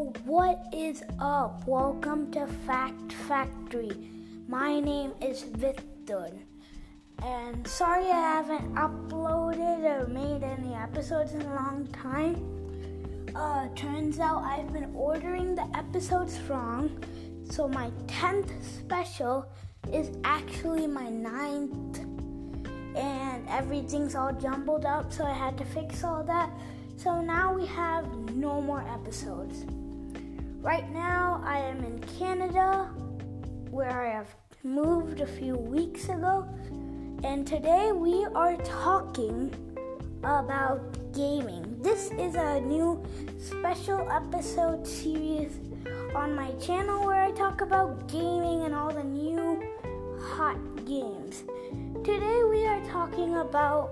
What is up? Welcome to Fact Factory. My name is Victor. And sorry I haven't uploaded or made any episodes in a long time. Uh, turns out I've been ordering the episodes wrong. So my 10th special is actually my 9th. And everything's all jumbled up, so I had to fix all that. So now we have no more episodes. Right now, I am in Canada, where I have moved a few weeks ago, and today we are talking about gaming. This is a new special episode series on my channel where I talk about gaming and all the new hot games. Today we are talking about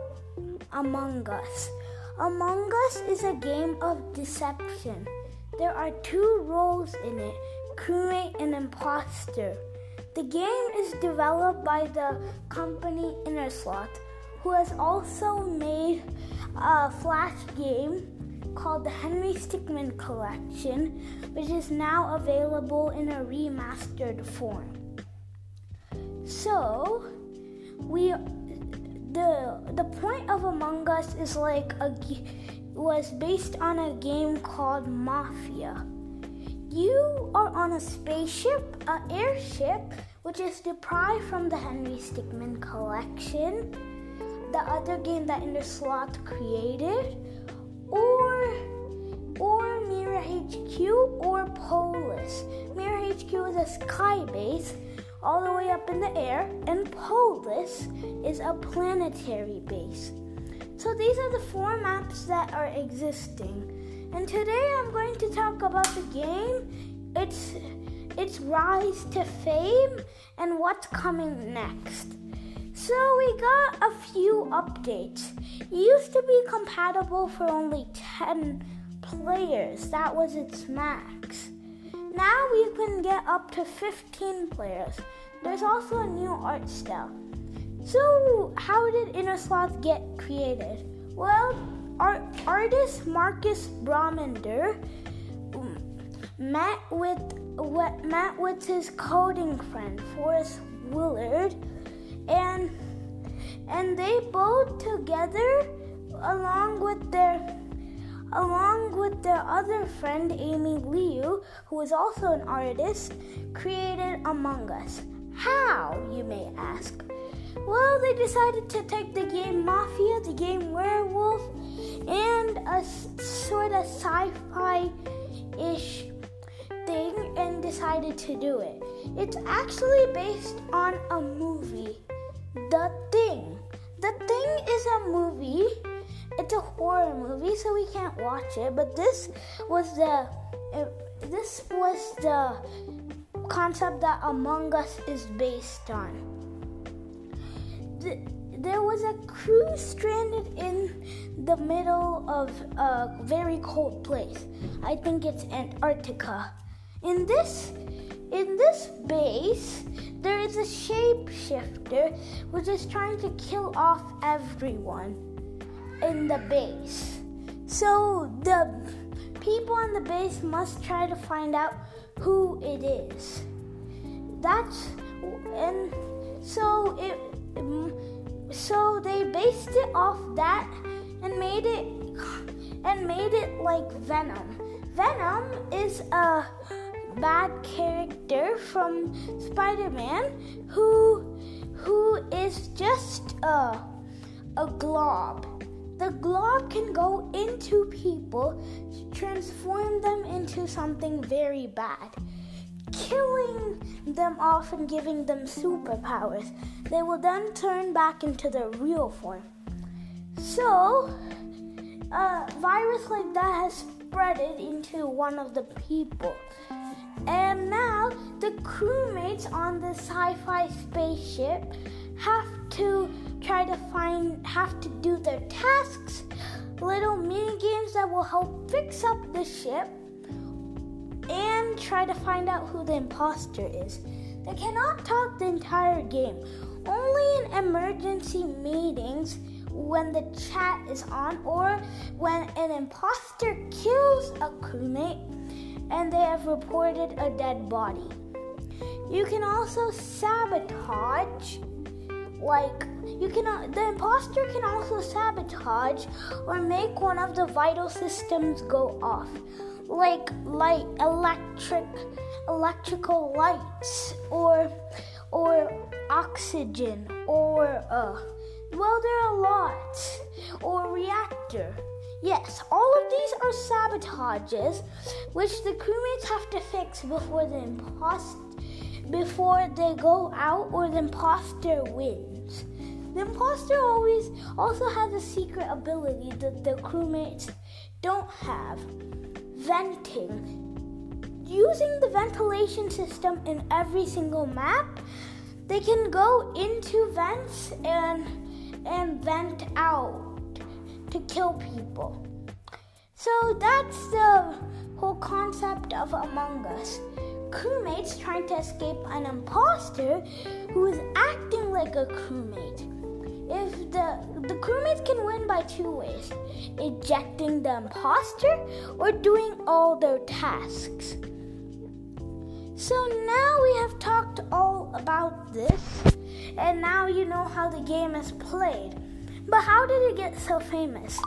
Among Us. Among Us is a game of deception. There are two roles in it crewmate and imposter. The game is developed by the company Innersloth, who has also made a flash game called the Henry Stickmin Collection, which is now available in a remastered form. So, we the the point of Among Us is like a was based on a game called Mafia. You are on a spaceship, an airship, which is deprived from the Henry Stickmin collection, the other game that Innersloth created, or or Mira HQ or Polus. Mira HQ is a sky base all the way up in the air, and Polus is a planetary base. So these are the four maps that are existing. And today I'm going to talk about the game, its its rise to fame, and what's coming next. So we got a few updates. It used to be compatible for only 10 players. That was its max. Now we can get up to 15 players. There's also a new art style. So, how did Inner Innersloth get created? Well, art, artist Marcus Bromander um, met with met with his coding friend Forest Willard, and and they both together, along with their along with their other friend Amy Liu, who is also an artist, created Among Us. How, you may ask? Well, they decided to take the game Mafia, the game Werewolf, and a sort of sci fi ish thing and decided to do it. It's actually based on a movie, The Thing. The Thing is a movie it's a horror movie, so we can't watch it. But this was the uh, this was the concept that Among Us is based on. The, there was a crew stranded in the middle of a very cold place. I think it's Antarctica. In this in this base, there is a shapeshifter which is trying to kill off everyone in the base. So the people on the base must try to find out who it is. That's and so it so they based it off that and made it and made it like Venom. Venom is a bad character from Spider-Man who who is just a a glob the glob can go into people, transform them into something very bad, killing them off and giving them superpowers. They will then turn back into their real form. So, a virus like that has spread it into one of the people. And now the crewmates on the sci fi spaceship have to try to find, have to do their tasks, little mini games that will help fix up the ship, try to find out who the imposter is. They cannot talk the entire game, only in emergency meetings when the chat is on or when an imposter kills a crewmate and they have reported a dead body. You can also sabotage like you can the imposter can also sabotage or make one of the vital systems go off like light electric electrical lights or or oxygen or uh well there are lots. Or reactor. Yes all of these are sabotages which the crewmates have to fix before the imposter before they go out or the imposter wins. The imposter always also has a secret ability that the crewmates don't have venting. Using the ventilation system in every single map, they can go into vents and and vent out to kill people. So that's the whole concept of Among Us crewmates trying to escape an imposter who is acting like a crewmate. If the the crewmates can win by two ways: ejecting the imposter or doing all their tasks. So now we have talked all about this, and now you know how the game is played. But how did it get so famous?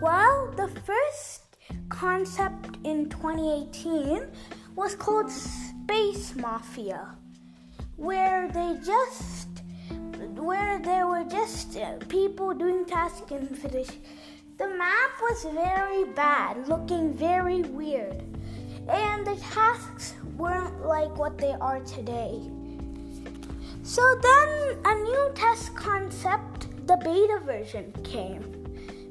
Well, the first concept in 2018 was called Space Mafia, where they just where there were just uh, people doing tasks and finish. The map was very bad, looking very weird, and the tasks weren't like what they are today. So then a new test concept, the beta version, came.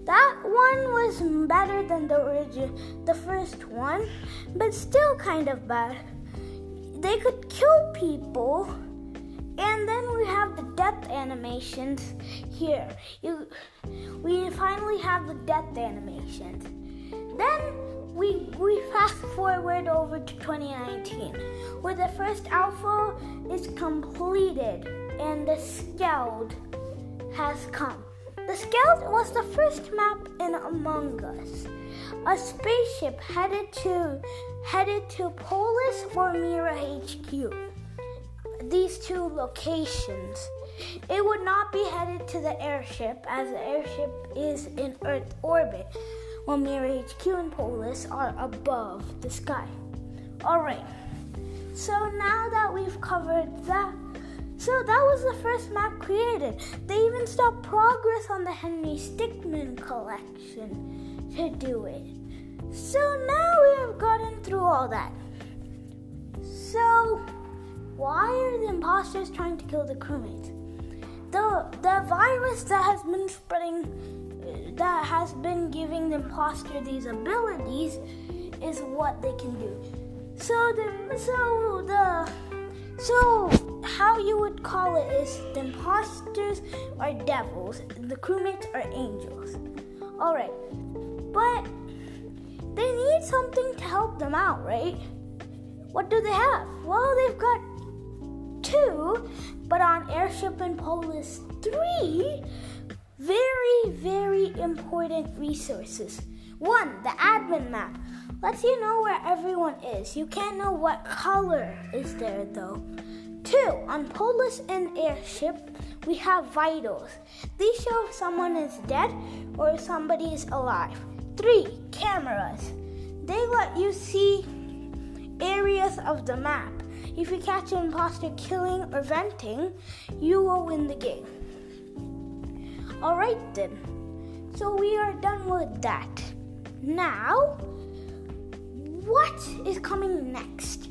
That one was better than the original, the first one, but still kind of bad. They could kill people, and then we have the death animations here. You, we finally have the death animations. Then we we fast forward over to 2019, where the first alpha is completed and the Skeld has come. The Skeld was the first map in Among Us. A spaceship headed to headed to Polus or Mira HQ. These two locations. It would not be headed to the airship as the airship is in Earth orbit, while Mira HQ and Polus are above the sky. Alright, so now that we've covered that so that was the first map created. They even stopped progress on the Henry Stickmin collection to do it. So now we have gotten through all that. So why are the imposters trying to kill the crewmates? The the virus that has been spreading that has been giving the imposter these abilities is what they can do. So the so the so, how you would call it is the imposters are devils, the crewmates are angels. Alright, but they need something to help them out, right? What do they have? Well, they've got two, but on Airship and Polus, three very, very important resources. One, the admin map lets you know where everyone is. You can't know what color is there though. Two, on Polus and Airship, we have vitals. These show if someone is dead or if somebody is alive. Three, cameras. They let you see areas of the map. If you catch an imposter killing or venting, you will win the game. Alright then, so we are done with that. Now, what is coming next?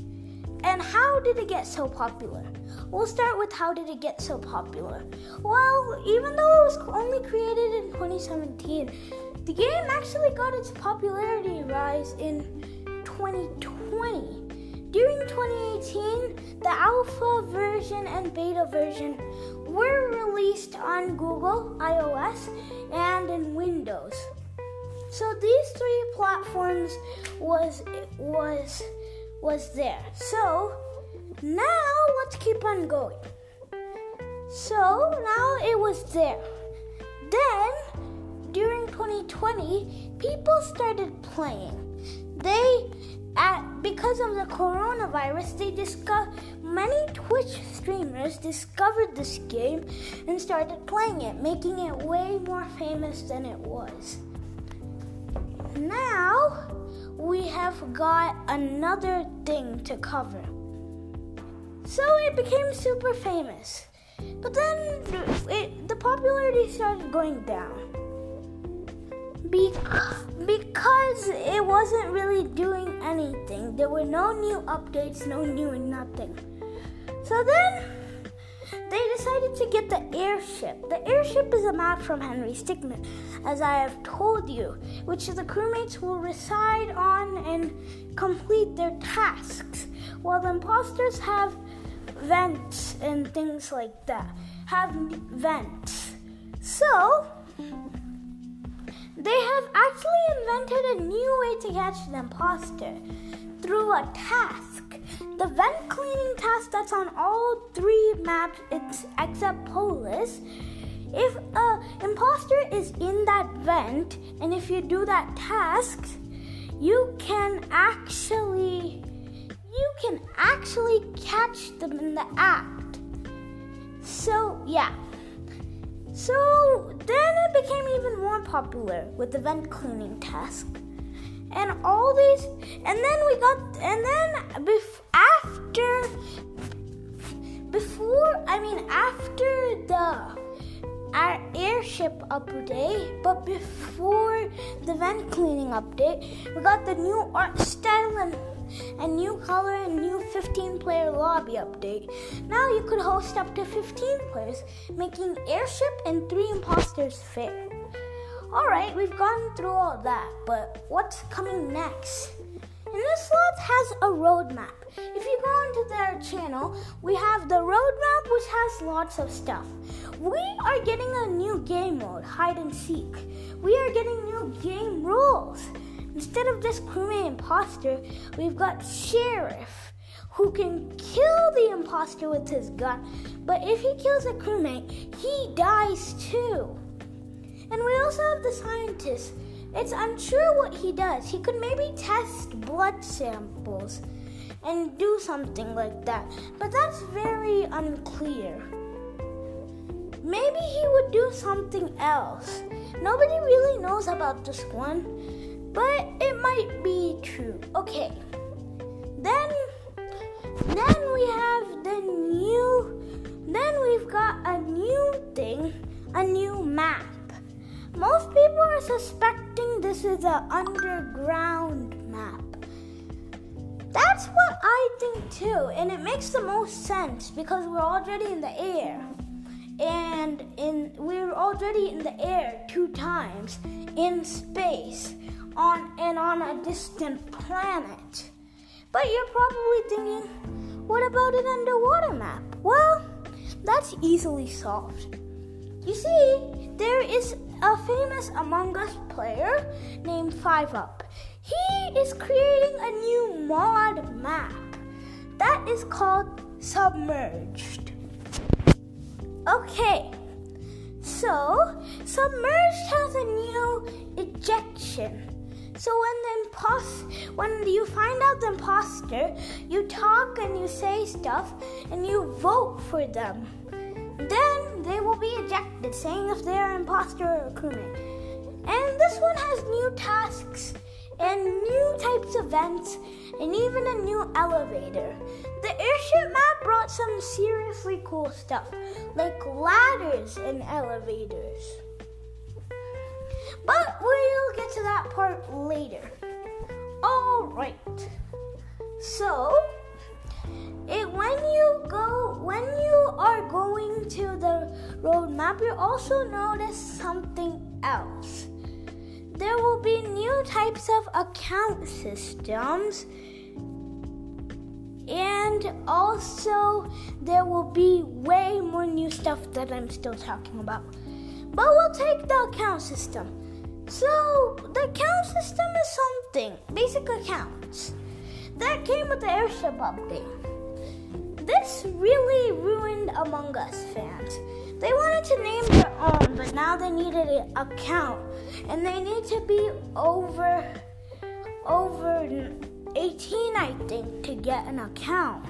And how did it get so popular? We'll start with how did it get so popular? Well, even though it was only created in 2017, the game actually got its popularity rise in 2020. During 2018, the alpha version and beta version were released on Google, iOS, and in Windows. So these three platforms was was was there. So now let's keep on going. So now it was there. Then during 2020, people started playing. They at because of the coronavirus, they discovered many Twitch streamers discovered this game and started playing it, making it way more famous than it was. Now we have got another thing to cover. So it became super famous. But then it, the popularity started going down. Because it wasn't really doing anything. There were no new updates, no new nothing. So then they decided to get the airship. The airship is a map from Henry Stickmin, as I have told you, which the crewmates will reside on and complete their tasks, while the imposters have vents and things like that. Have vents. So, they have actually invented a new way to catch the imposter through a task. The vent cleaning task that's on all three maps except Polus. If a imposter is in that vent and if you do that task, you can actually you can actually catch them in the act. So, yeah. So then it became even more popular with the vent cleaning task. And all these, and then we got, and then bef- after, before, I mean, after the our airship update, but before the vent cleaning update, we got the new art style and a new color and new 15 player lobby update. Now you could host up to 15 players, making Airship and 3 imposters fair. Alright, we've gone through all that, but what's coming next? And this slot has a roadmap. If you go into their channel, we have the roadmap which has lots of stuff. We are getting a new game mode, hide and seek. We are getting new game rules. Instead of this crewmate imposter, we've got sheriff who can kill the imposter with his gun. But if he kills a crewmate, he dies too. And we also have the scientist. It's unsure what he does. He could maybe test blood samples and do something like that. But that's very unclear. Maybe he would do something else. Nobody really knows about this one but it might be true. Okay. Then then we have the new then we've got a new thing, a new map. Most people are suspecting this is an underground map. That's what I think too, and it makes the most sense because we're already in the air. And in we're already in the air two times in space on and on a distant planet. But you're probably thinking, what about an underwater map? Well, that's easily solved. You see, there is a famous Among Us player named 5UP. He is creating a new mod map that is called Submerged. Okay, so Submerged has a new ejection. So when the imposter, when you find out the imposter, you talk and you say stuff and you vote for them. Then they will be ejected, saying if they are imposter or crewmate. And this one has new tasks and new types of vents and even a new elevator. The airship map brought some seriously cool stuff, like ladders and elevators. But we'll get to that part later. Alright. So, it when you go when you are going to the road map, you also notice something else. There will be new types of account systems and also there will be way more new stuff that I'm still talking about. But we'll take the account system. So, the account system is something, basic accounts, that came with the airship update. This really ruined Among Us fans. They wanted to name their own, but now they needed an account, and they need to be over, over, 18, I think, to get an account.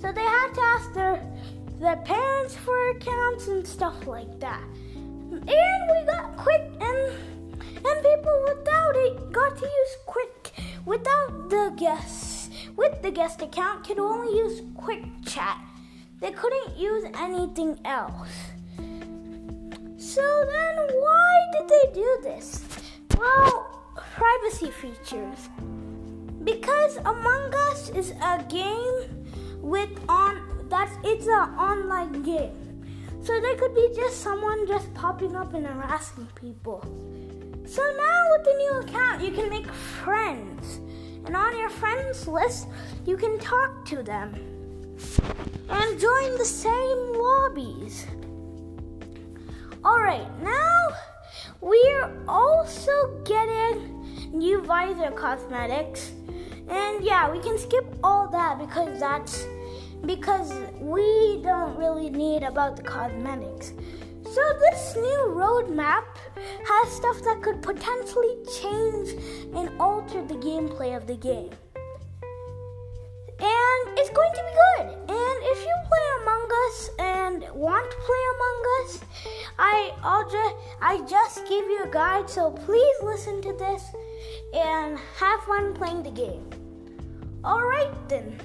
So they had to ask their their parents for accounts and stuff like that. And we got quick and and people without it got to use quick without the guests with the guest account could only use quick chat. They couldn't use anything else. So then why did they do this? Well, privacy features. Because Among Us is a game with on that's it's an online game. So there could be just someone just popping up and harassing people. So now with the new account, you can make friends. And on your friends list, you can talk to them and join the same lobbies. Alright, now we're also getting new visor cosmetics. And yeah, we can skip all that because that's because we don't really need about the cosmetics. So this new roadmap has stuff that could potentially change and alter the gameplay of the game. And it's going to be good. And if you play Among Us and want to play Among Us, I I'll just I just gave you a guide, so please listen to this and have fun playing the game. Alright then.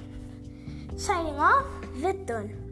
Signing off, Vitun.